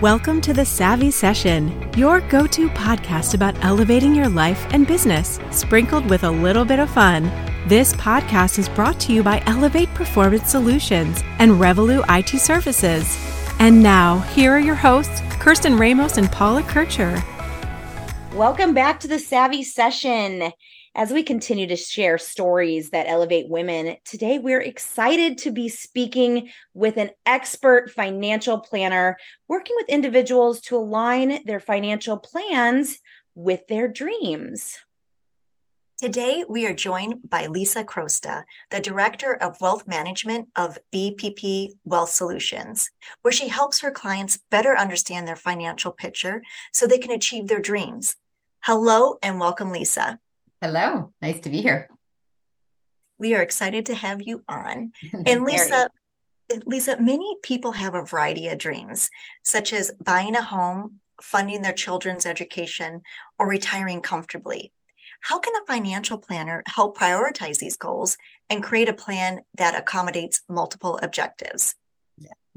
Welcome to the Savvy Session, your go to podcast about elevating your life and business, sprinkled with a little bit of fun. This podcast is brought to you by Elevate Performance Solutions and Revolut IT Services. And now, here are your hosts, Kirsten Ramos and Paula Kircher. Welcome back to the Savvy Session. As we continue to share stories that elevate women, today we're excited to be speaking with an expert financial planner working with individuals to align their financial plans with their dreams. Today, we are joined by Lisa Crosta, the Director of Wealth Management of BPP Wealth Solutions, where she helps her clients better understand their financial picture so they can achieve their dreams. Hello and welcome, Lisa. Hello, nice to be here. We are excited to have you on. And Lisa, Lisa, many people have a variety of dreams, such as buying a home, funding their children's education, or retiring comfortably. How can a financial planner help prioritize these goals and create a plan that accommodates multiple objectives?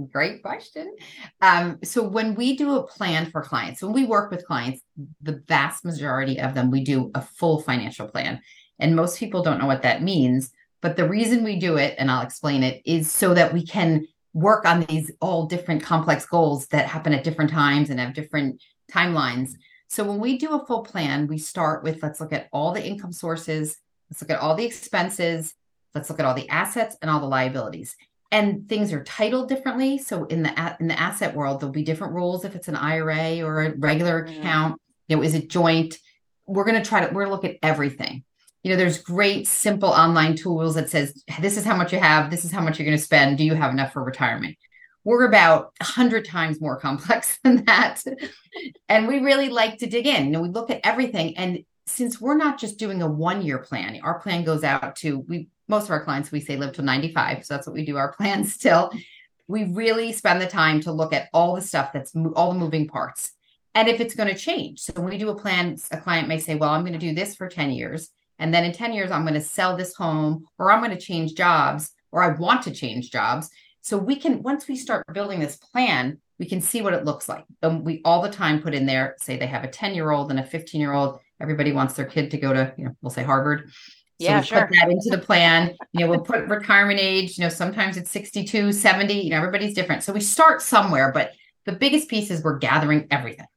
Great question. Um, so when we do a plan for clients, when we work with clients, the vast majority of them, we do a full financial plan. And most people don't know what that means. But the reason we do it, and I'll explain it, is so that we can work on these all different complex goals that happen at different times and have different timelines. So when we do a full plan, we start with let's look at all the income sources, let's look at all the expenses, let's look at all the assets and all the liabilities and things are titled differently. So in the in the asset world, there'll be different rules if it's an IRA or a regular mm-hmm. account. You know, is it joint? We're going to try to we're going to look at everything. You know, there's great simple online tools that says this is how much you have, this is how much you're going to spend. Do you have enough for retirement? We're about a hundred times more complex than that, and we really like to dig in. You know, we look at everything, and since we're not just doing a one year plan, our plan goes out to we most of our clients we say live to 95 so that's what we do our plans still we really spend the time to look at all the stuff that's all the moving parts and if it's going to change. So when we do a plan a client may say well i'm going to do this for 10 years and then in 10 years i'm going to sell this home or i'm going to change jobs or i want to change jobs. So we can once we start building this plan we can see what it looks like. And we all the time put in there say they have a 10 year old and a 15 year old everybody wants their kid to go to you know we'll say harvard yeah, we sure. put that into the plan. You know, we'll put retirement age, you know, sometimes it's 62, 70, you know, everybody's different. So we start somewhere, but the biggest piece is we're gathering everything.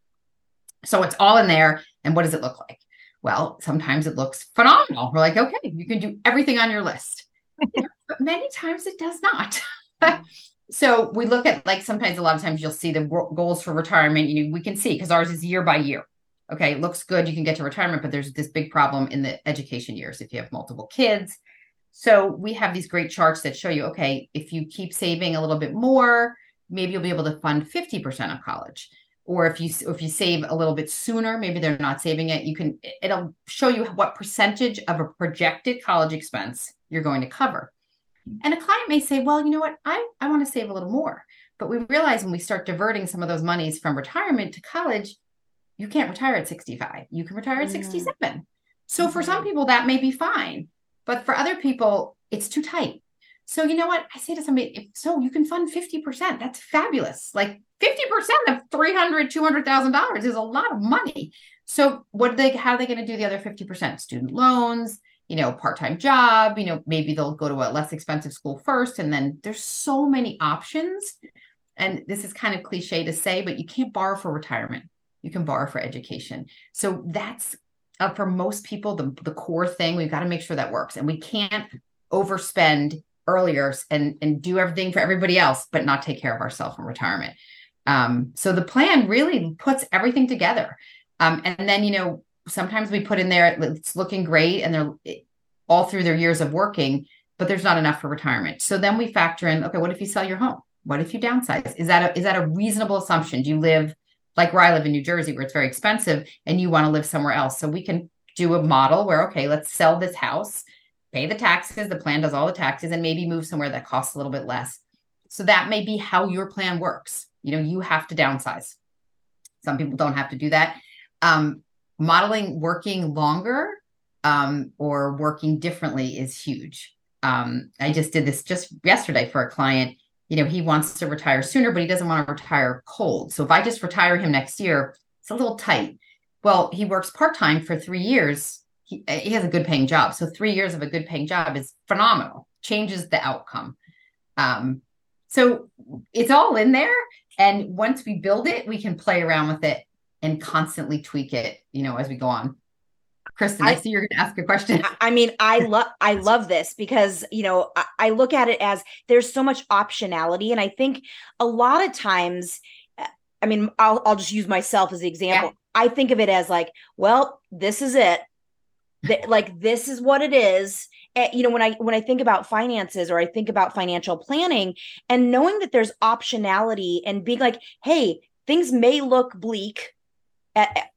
So it's all in there. And what does it look like? Well, sometimes it looks phenomenal. We're like, okay, you can do everything on your list. but many times it does not. so we look at like sometimes a lot of times you'll see the goals for retirement. You know, we can see because ours is year by year okay, it looks good, you can get to retirement, but there's this big problem in the education years if you have multiple kids. So we have these great charts that show you, okay, if you keep saving a little bit more, maybe you'll be able to fund 50% of college. Or if you if you save a little bit sooner, maybe they're not saving it, you can it'll show you what percentage of a projected college expense you're going to cover. And a client may say, well, you know what, I, I want to save a little more. But we realize when we start diverting some of those monies from retirement to college, you can't retire at 65. You can retire at 67. So for some mm-hmm. people, that may be fine. But for other people, it's too tight. So you know what? I say to somebody, if so you can fund 50%. That's fabulous. Like 50% of 300, $200,000 is a lot of money. So what they, how are they going to do the other 50%? Student loans, you know, part-time job, you know, maybe they'll go to a less expensive school first. And then there's so many options. And this is kind of cliche to say, but you can't borrow for retirement you can borrow for education. So that's uh, for most people the, the core thing. We've got to make sure that works, and we can't overspend earlier and and do everything for everybody else, but not take care of ourselves in retirement. Um, so the plan really puts everything together. Um, and then you know sometimes we put in there it's looking great, and they're all through their years of working, but there's not enough for retirement. So then we factor in okay, what if you sell your home? What if you downsize? Is that a, is that a reasonable assumption? Do you live like where I live in New Jersey, where it's very expensive, and you want to live somewhere else. So we can do a model where, okay, let's sell this house, pay the taxes, the plan does all the taxes, and maybe move somewhere that costs a little bit less. So that may be how your plan works. You know, you have to downsize. Some people don't have to do that. Um, modeling working longer um, or working differently is huge. Um, I just did this just yesterday for a client you know, he wants to retire sooner, but he doesn't want to retire cold. So if I just retire him next year, it's a little tight. Well, he works part time for three years. He, he has a good paying job. So three years of a good paying job is phenomenal, changes the outcome. Um, so it's all in there. And once we build it, we can play around with it and constantly tweak it, you know, as we go on. Kristen, I, I see you're going to ask a question. I mean, I love I love this because you know I, I look at it as there's so much optionality, and I think a lot of times, uh, I mean, I'll I'll just use myself as the example. Yeah. I think of it as like, well, this is it. like this is what it is. And, you know, when I when I think about finances or I think about financial planning, and knowing that there's optionality and being like, hey, things may look bleak at,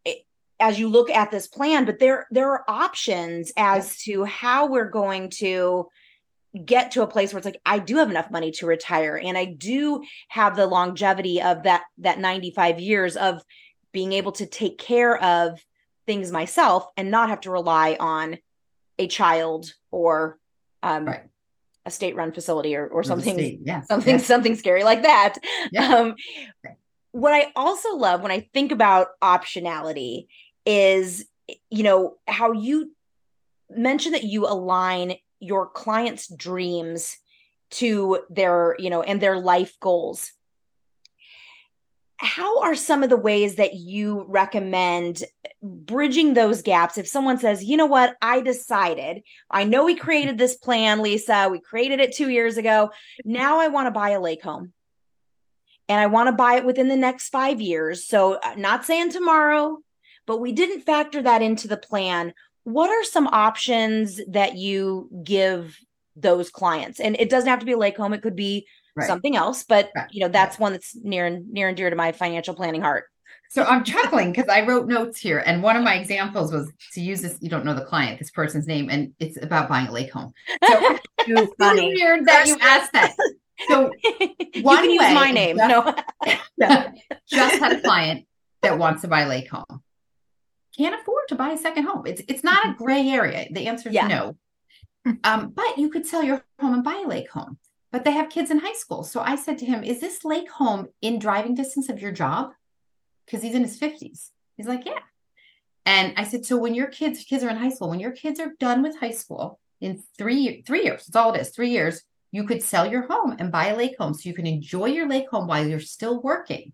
as you look at this plan but there there are options as to how we're going to get to a place where it's like I do have enough money to retire and I do have the longevity of that that 95 years of being able to take care of things myself and not have to rely on a child or um, right. a state run facility or, or something yeah. something yeah. something scary like that yeah. um, what I also love when I think about optionality is you know how you mentioned that you align your clients dreams to their you know and their life goals. How are some of the ways that you recommend bridging those gaps? If someone says you know what? I decided i know we created this plan lisa we created it two years ago. Now i want to buy a lake home. And i want to buy it within the next five years. So uh, not saying tomorrow but we didn't factor that into the plan. What are some options that you give those clients? And it doesn't have to be a lake home, it could be right. something else, but right. you know, that's one that's near and near and dear to my financial planning heart. So I'm chuckling because I wrote notes here, and one of my examples was to use this. You don't know the client, this person's name, and it's about buying a lake home. So Too funny. weird that you asked that. So one you can use my name. Just, no, just had a client that wants to buy a lake home can't afford to buy a second home. It's it's not a mm-hmm. gray area. The answer is yeah. no. Um, but you could sell your home and buy a lake home. But they have kids in high school. So I said to him, Is this lake home in driving distance of your job? Because he's in his 50s. He's like, Yeah. And I said, So when your kids, kids are in high school, when your kids are done with high school in three three years, that's all it is, three years, you could sell your home and buy a lake home so you can enjoy your lake home while you're still working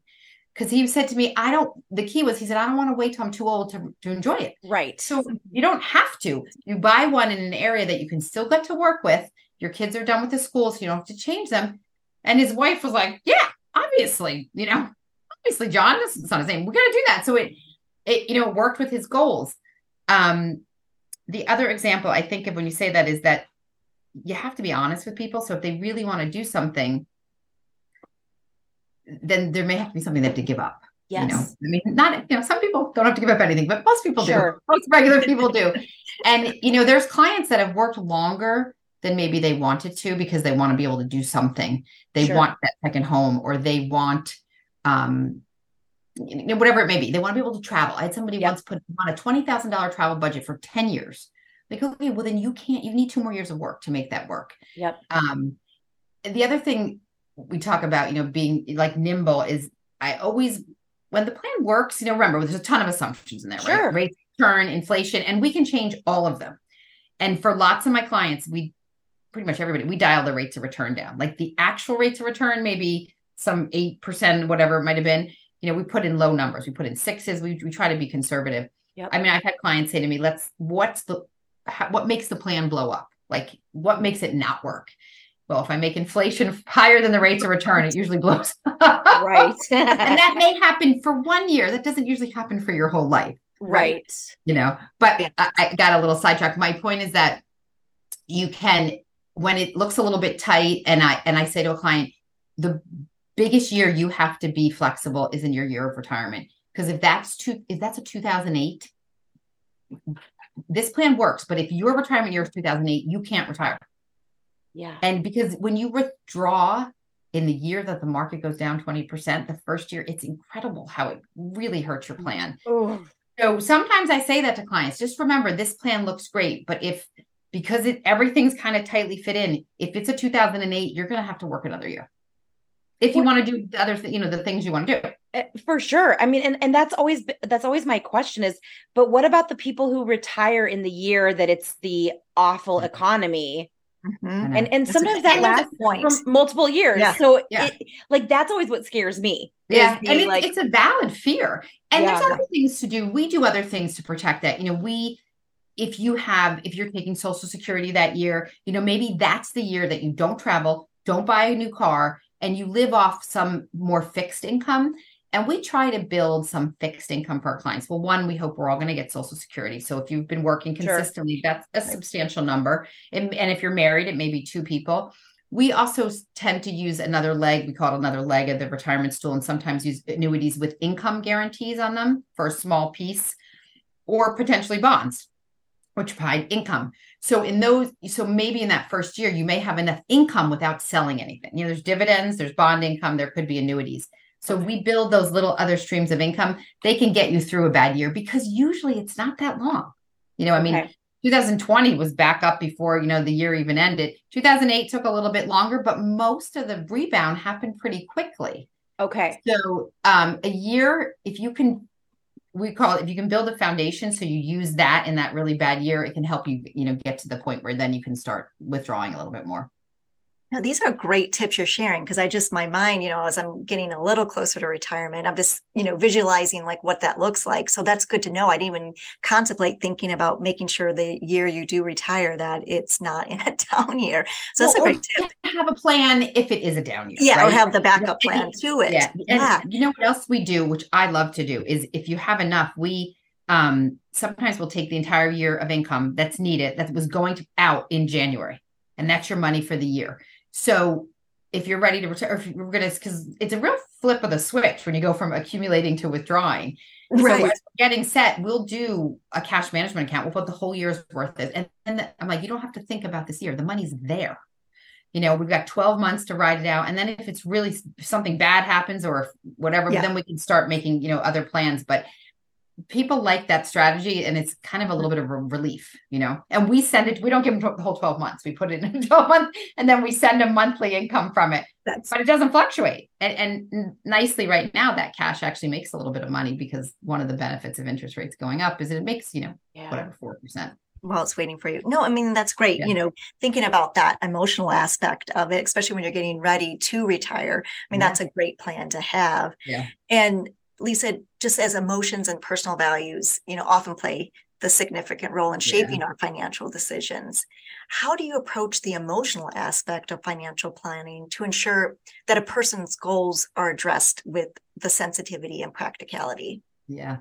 because he said to me, I don't, the key was, he said, I don't want to wait till I'm too old to, to enjoy it. Right. So you don't have to. You buy one in an area that you can still get to work with. Your kids are done with the school, so you don't have to change them. And his wife was like, Yeah, obviously, you know, obviously, John, this is not his name. We're going to do that. So it, it, you know, worked with his goals. Um, the other example I think of when you say that is that you have to be honest with people. So if they really want to do something, then there may have to be something they have to give up. Yes. You know, I mean, not, you know, some people don't have to give up anything, but most people sure. do. Most regular people do. And, you know, there's clients that have worked longer than maybe they wanted to because they want to be able to do something. They sure. want that second home or they want, um, you know, whatever it may be. They want to be able to travel. I had somebody yep. once put on a $20,000 travel budget for 10 years. Like, okay, well, then you can't, you need two more years of work to make that work. Yep. Um, the other thing we talk about, you know, being like nimble is I always when the plan works, you know, remember there's a ton of assumptions in there, sure. right? Rates, turn, inflation, and we can change all of them. And for lots of my clients, we pretty much everybody, we dial the rates of return down. Like the actual rates of return, maybe some 8%, whatever it might have been. You know, we put in low numbers, we put in sixes, we, we try to be conservative. Yep. I mean, I've had clients say to me, let's, what's the, how, what makes the plan blow up? Like, what makes it not work? Well, if I make inflation higher than the rates of return, it usually blows. Up. Right. and that may happen for one year. That doesn't usually happen for your whole life. Right. You know, but I, I got a little sidetracked. My point is that you can, when it looks a little bit tight, and I and I say to a client, the biggest year you have to be flexible is in your year of retirement. Because if that's two, if that's a 2008, this plan works. But if your retirement year is 2008, you can't retire yeah. And because when you withdraw in the year that the market goes down 20%, the first year, it's incredible how it really hurts your plan. Oh. So sometimes I say that to clients just remember this plan looks great, but if because it everything's kind of tightly fit in, if it's a 2008, you're going to have to work another year. if you want to do the other th- you know the things you want to do uh, for sure i mean and, and that's always that's always my question is but what about the people who retire in the year that it's the awful mm-hmm. economy mm-hmm. and and sometimes that lasts for multiple years yeah. so yeah. It, like that's always what scares me yeah and it, like, it's a valid fear and yeah. there's other things to do we do other things to protect that you know we if you have if you're taking social security that year you know maybe that's the year that you don't travel don't buy a new car and you live off some more fixed income. And we try to build some fixed income for our clients. Well, one, we hope we're all going to get Social Security. So if you've been working consistently, sure. that's a substantial number. And, and if you're married, it may be two people. We also tend to use another leg, we call it another leg of the retirement stool, and sometimes use annuities with income guarantees on them for a small piece or potentially bonds, which provide income. So in those, so maybe in that first year, you may have enough income without selling anything. You know, there's dividends, there's bond income, there could be annuities. So we build those little other streams of income. They can get you through a bad year because usually it's not that long. You know, I mean, okay. 2020 was back up before, you know, the year even ended. 2008 took a little bit longer, but most of the rebound happened pretty quickly. Okay. So um, a year, if you can we call it if you can build a foundation so you use that in that really bad year it can help you you know get to the point where then you can start withdrawing a little bit more now, these are great tips you're sharing because I just, my mind, you know, as I'm getting a little closer to retirement, I'm just, you know, visualizing like what that looks like. So that's good to know. I didn't even contemplate thinking about making sure the year you do retire that it's not in a down year. So well, that's a great tip. Have a plan if it is a down year. Yeah, right? or have the backup plan to it. Yeah. And yeah. you know what else we do, which I love to do, is if you have enough, we um sometimes we'll take the entire year of income that's needed that was going to out in January. And that's your money for the year. So if you're ready to retire, if you're going to, because it's a real flip of the switch when you go from accumulating to withdrawing. Right. So getting set, we'll do a cash management account. We'll put the whole year's worth of, and, and I'm like, you don't have to think about this year. The money's there. You know, we've got 12 months to ride it out. And then if it's really something bad happens or whatever, yeah. then we can start making, you know, other plans. But people like that strategy and it's kind of a little bit of a relief you know and we send it we don't give them the whole 12 months we put it in 12 months and then we send a monthly income from it That's- but it doesn't fluctuate and, and nicely right now that cash actually makes a little bit of money because one of the benefits of interest rates going up is it makes you know yeah. whatever 4% while it's waiting for you. No, I mean, that's great. Yeah. You know, thinking about that emotional aspect of it, especially when you're getting ready to retire. I mean, yeah. that's a great plan to have. Yeah. And Lisa, just as emotions and personal values, you know, often play the significant role in shaping yeah. our financial decisions. How do you approach the emotional aspect of financial planning to ensure that a person's goals are addressed with the sensitivity and practicality? Yeah.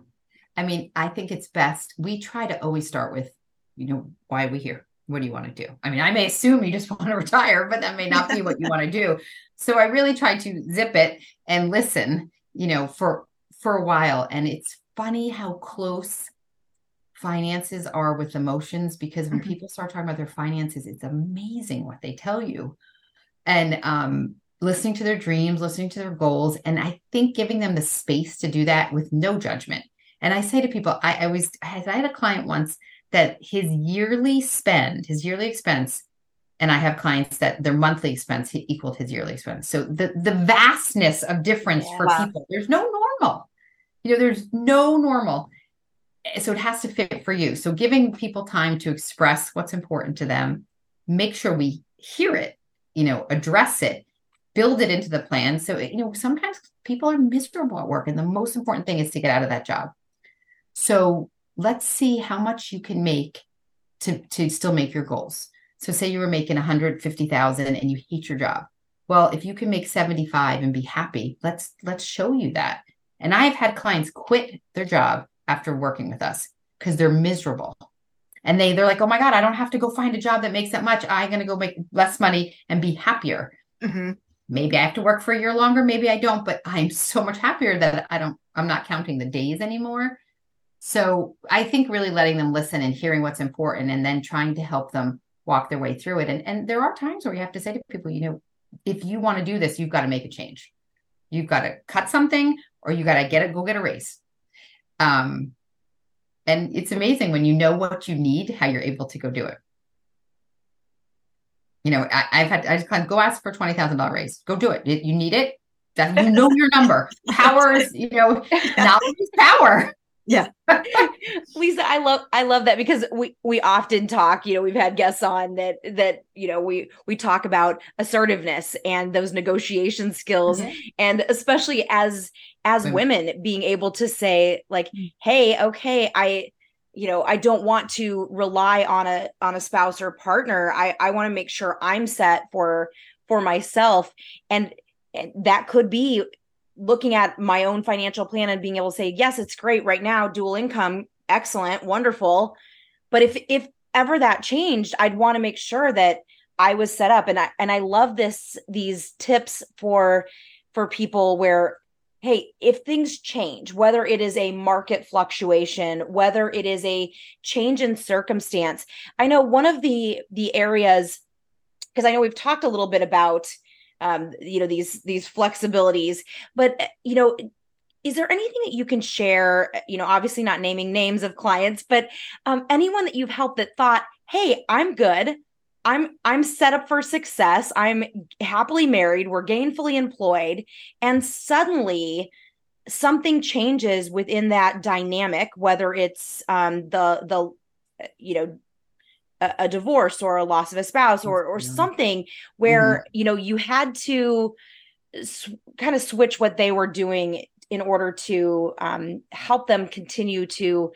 I mean, I think it's best. We try to always start with, you know, why are we here? What do you want to do? I mean, I may assume you just want to retire, but that may not be what you want to do. So I really try to zip it and listen, you know, for for a while. And it's funny how close finances are with emotions because when mm-hmm. people start talking about their finances, it's amazing what they tell you. And um, listening to their dreams, listening to their goals. And I think giving them the space to do that with no judgment. And I say to people, I, I was, I had a client once that his yearly spend, his yearly expense, and I have clients that their monthly expense equaled his yearly expense. So the the vastness of difference yeah. for people, there's no normal. You know, there's no normal. So it has to fit for you. So giving people time to express what's important to them, make sure we hear it, you know, address it, build it into the plan. So, you know, sometimes people are miserable at work, and the most important thing is to get out of that job. So let's see how much you can make to, to still make your goals. So say you were making 150,000 and you hate your job. Well, if you can make 75 and be happy, let's let's show you that. And I've had clients quit their job after working with us because they're miserable. And they they're like, "Oh my god, I don't have to go find a job that makes that much. I'm going to go make less money and be happier." Mm-hmm. Maybe I have to work for a year longer, maybe I don't, but I'm so much happier that I don't I'm not counting the days anymore. So, I think really letting them listen and hearing what's important and then trying to help them walk their way through it. And and there are times where you have to say to people, you know, if you want to do this, you've got to make a change. You've got to cut something or you got to get it, go get a raise. Um, and it's amazing when you know what you need, how you're able to go do it. You know, I, have had, I just kind of go ask for $20,000 raise, go do it. You need it. That you know your number. Power is, you know, knowledge is power. Yeah. Lisa, I love I love that because we we often talk, you know, we've had guests on that that, you know, we we talk about assertiveness and those negotiation skills mm-hmm. and especially as as mm-hmm. women being able to say like, mm. "Hey, okay, I you know, I don't want to rely on a on a spouse or partner. I I want to make sure I'm set for for myself and that could be looking at my own financial plan and being able to say yes it's great right now dual income excellent wonderful. But if if ever that changed i'd want to make sure that i was set up. And i and i love this these tips for for people where hey if things change whether it is a market fluctuation whether it is a change in circumstance i know one of the the areas because i know we've talked a little bit about um, you know these these flexibilities. But eh, you know is there anything that you can share eh, you know obviously not naming names of clients but um, anyone that you've helped that thought hey i'm good. I'm i'm set up for success. I'm happily married. We're gainfully employed. And suddenly something changes within that dynamic whether it's um, the the eh, you know a, a divorce or a loss of a spouse or or yeah. something where mm-hmm. you know you had to sw- kind of switch what they were doing in order to um, help them continue to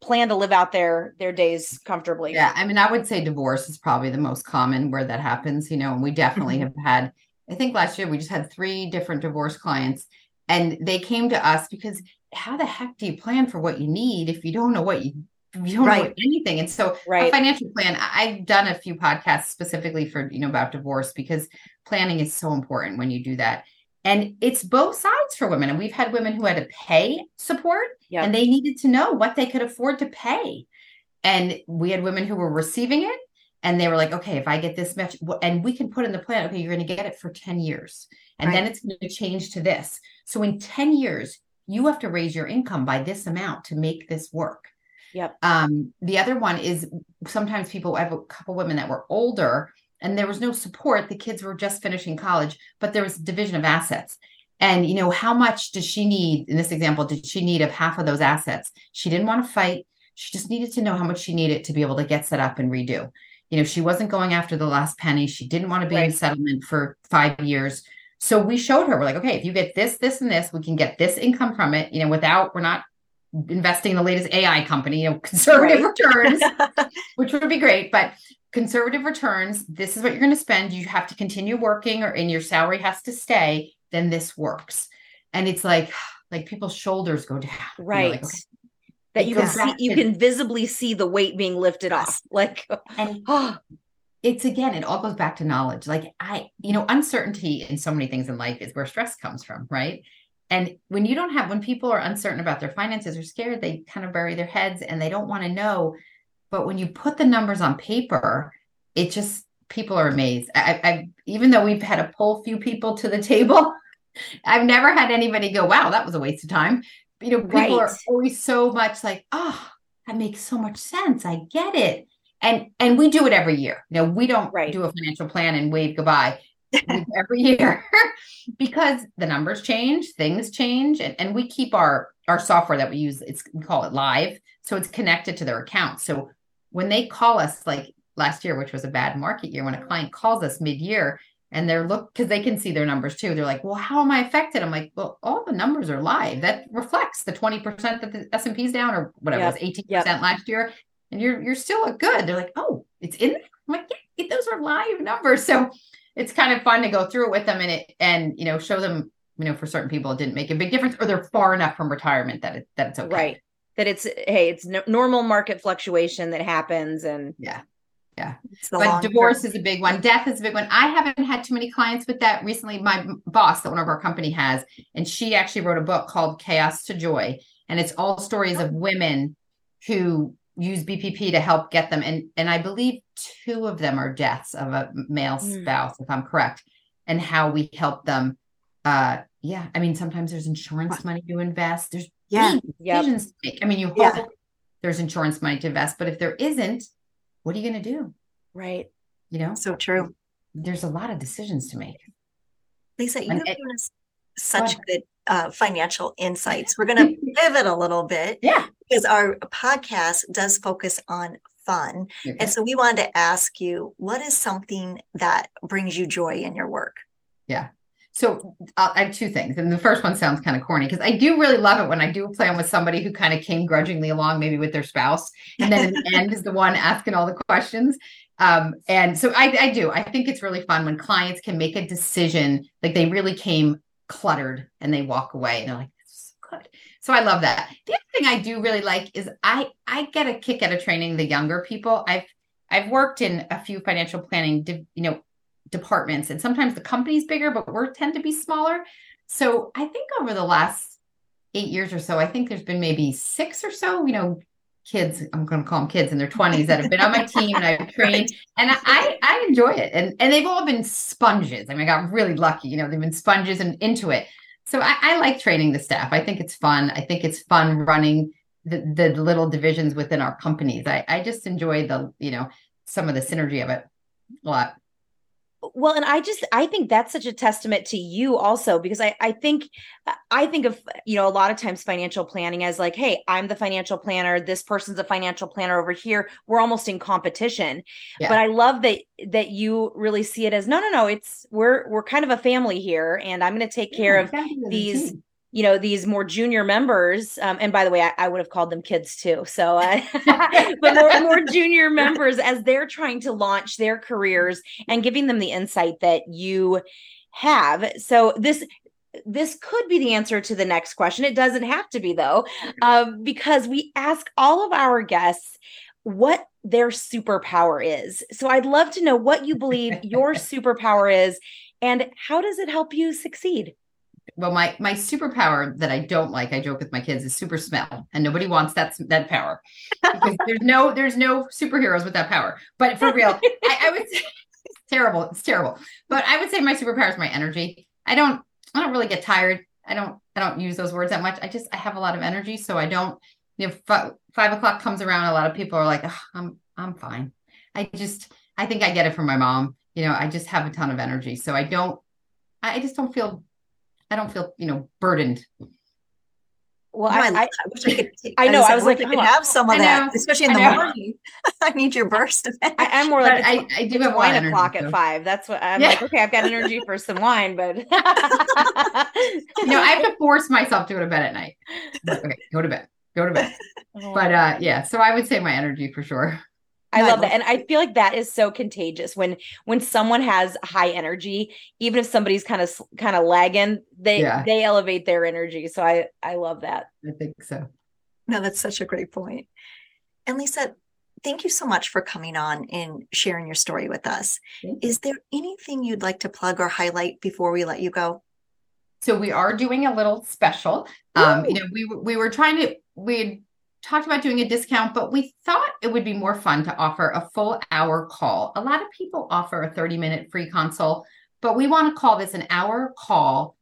plan to live out their their days comfortably yeah i mean i would say divorce is probably the most common where that happens you know and we definitely mm-hmm. have had i think last year we just had three different divorce clients and they came to us because how the heck do you plan for what you need if you don't know what you you don't right. know anything. And so right. a financial plan, I've done a few podcasts specifically for, you know, about divorce because planning is so important when you do that. And it's both sides for women. And we've had women who had to pay support yep. and they needed to know what they could afford to pay. And we had women who were receiving it and they were like, okay, if I get this much, and we can put in the plan, okay, you're going to get it for 10 years. And right. then it's going to change to this. So in 10 years, you have to raise your income by this amount to make this work. Yep. Um, the other one is sometimes people I have a couple women that were older and there was no support. The kids were just finishing college, but there was division of assets. And you know, how much does she need in this example? Did she need of half of those assets? She didn't want to fight. She just needed to know how much she needed to be able to get set up and redo. You know, she wasn't going after the last penny. She didn't want to be right. in settlement for five years. So we showed her, we're like, okay, if you get this, this, and this, we can get this income from it, you know, without, we're not investing in the latest AI company, you know, conservative right. returns, which would be great, but conservative returns, this is what you're going to spend. You have to continue working or and your salary has to stay, then this works. And it's like like people's shoulders go down. Right. Like, okay. That you can see you can visibly see the weight being lifted off. Like and it's again, it all goes back to knowledge. Like I, you know, uncertainty in so many things in life is where stress comes from, right? And when you don't have, when people are uncertain about their finances or scared, they kind of bury their heads and they don't want to know. But when you put the numbers on paper, it just, people are amazed. I, I even though we've had to pull few people to the table, I've never had anybody go, wow, that was a waste of time. You know, people right. are always so much like, oh, that makes so much sense. I get it. And and we do it every year. You know, we don't right. do a financial plan and wave goodbye every year because the numbers change, things change, and, and we keep our our software that we use, it's we call it live. So it's connected to their account. So when they call us like last year, which was a bad market year, when a client calls us mid-year and they're look because they can see their numbers too. They're like, well, how am I affected? I'm like, well, all the numbers are live. That reflects the 20% that the S&P is down or whatever yep. was 18% yep. last year. And you're you're still good. They're like, oh, it's in there. I'm like, yeah, those are live numbers. So it's kind of fun to go through it with them and it and you know show them you know for certain people it didn't make a big difference or they're far enough from retirement that it that it's okay. Right. That it's hey it's no, normal market fluctuation that happens and yeah. Yeah. But divorce term. is a big one. Death is a big one. I haven't had too many clients with that recently. My boss that one of our company has and she actually wrote a book called chaos to joy and it's all stories of women who use BPP to help get them. And and I believe two of them are deaths of a male mm. spouse, if I'm correct, and how we help them. Uh, yeah, I mean, sometimes there's insurance money to invest. There's yeah, decisions yep. to make. I mean, you hope yeah. there's insurance money to invest, but if there isn't, what are you going to do? Right. You know, so true. There's a lot of decisions to make. Lisa, you have given us such good uh, financial insights. We're going to pivot a little bit. Yeah. Because our podcast does focus on fun. Okay. And so we wanted to ask you what is something that brings you joy in your work? Yeah. So uh, I have two things. And the first one sounds kind of corny because I do really love it when I do a plan with somebody who kind of came grudgingly along, maybe with their spouse. And then in the end is the one asking all the questions. Um, and so I, I do. I think it's really fun when clients can make a decision, like they really came cluttered and they walk away and they're like, this is so good. So I love that. The other thing I do really like is I I get a kick out of training the younger people. I've I've worked in a few financial planning, you know, departments, and sometimes the company's bigger, but we tend to be smaller. So I think over the last eight years or so, I think there's been maybe six or so, you know, kids i'm going to call them kids in their 20s that have been on my team and i've trained and i i enjoy it and and they've all been sponges i mean i got really lucky you know they've been sponges and into it so I, I like training the staff. I think it's fun. I think it's fun running the, the little divisions within our companies. I i just enjoy the you know some of the synergy of it a lot well and i just i think that's such a testament to you also because i i think i think of you know a lot of times financial planning as like hey i'm the financial planner. This person's a financial planner over here. We're almost in competition. Yeah. but i love that that you really see it as no no no it's we're we're kind of a family here and i'm going to take care yeah, of these you know these more junior members um, and by the way I, I, would have called them kids too. So uh, but more, more junior members as they're trying to launch their careers and giving them the insight that you have. So this this could be the answer to the next question. It doesn't have to be though um, because we ask all of our guests what their superpower is. So i'd love to know what you believe your superpower is and how does it help you succeed well my my superpower that i don't like i joke with my kids is super smell and nobody wants that that power. Because there's no there's no superheroes with that power. But for real I, I, would say it's terrible it's terrible. But i would say my superpower is my energy. I don't i don't really get tired. I don't i don't use those words that much. I just i have a lot of energy so i don't you know f- five o'clock comes around a lot of people are like oh, i'm i'm fine. I just i think i get it from my mom. You know i just have a ton of energy so i don't i just don't feel I don't feel, you know, burdened. Well, I, I, I, wish I could. Take, I know. I, was like, I could oh, have some of that, especially in the morning. I need your burst. I, am more like I, I do have wine o'clock at five. That's what I'm yeah. like. Okay, I've got energy for some wine, but no, I have to force myself to go to bed at night. Okay, go to bed. Go to bed. Oh. But uh, yeah, so I would say my energy for sure. I love that. And I feel like that is so contagious when when someone has high energy, even if somebody's kind of kind of lagging, they yeah. they elevate their energy. So I I love that. I think so. No, that's such a great point. And Lisa, thank you so much for coming on and sharing your story with us. Is there anything you'd like to plug or highlight before we let you go? So we are doing a little special. Um, you know, we we were trying to we talked about doing a discount, but we thought it would be more fun to offer a full hour call. A lot of people offer a 30 minute free consult, but we want to call this an hour call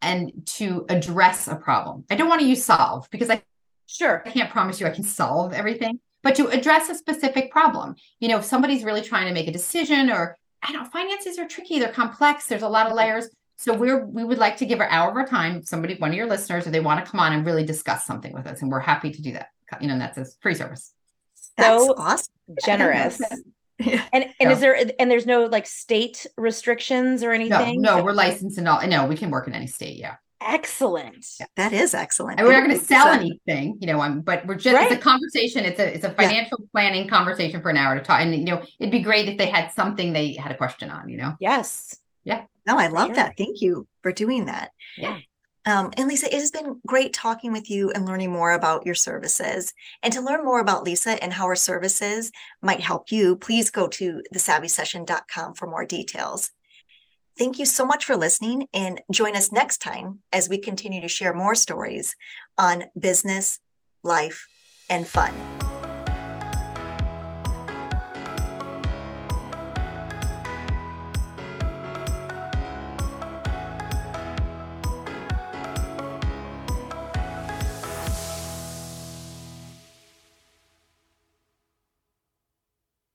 and to address a problem. I don't want to use solve because I sure I can't promise you I can solve everything, but to address a specific problem. You know, if somebody's really trying to make a decision or I don't finances are tricky, they're complex, there's a lot of layers. So we're we would like to give an hour of our time, somebody, one of your listeners, or they want to come on and really discuss something with us, and we're happy to do that. You know, and that's a free service. That's so awesome. generous. Yeah. And and is there and there's no like state restrictions or anything? No, no, we're licensed and all. No, we can work in any state. Yeah. Excellent. Yeah, that is excellent. And we're not going to sell anything, you know. I'm, but we're just right. it's a conversation. It's a it's a financial yeah. planning conversation for an hour to talk. And you know, it'd be great if they had something they had a question on. You know. Yes. Yeah. No, I love sure. that. Thank you for doing that. Yeah. Um, and Lisa, it has been great talking with you and learning more about your services. And to learn more about Lisa and how her services might help you, please go to thesavvysession.com for more details. Thank you so much for listening and join us next time as we continue to share more stories on business, life, and fun.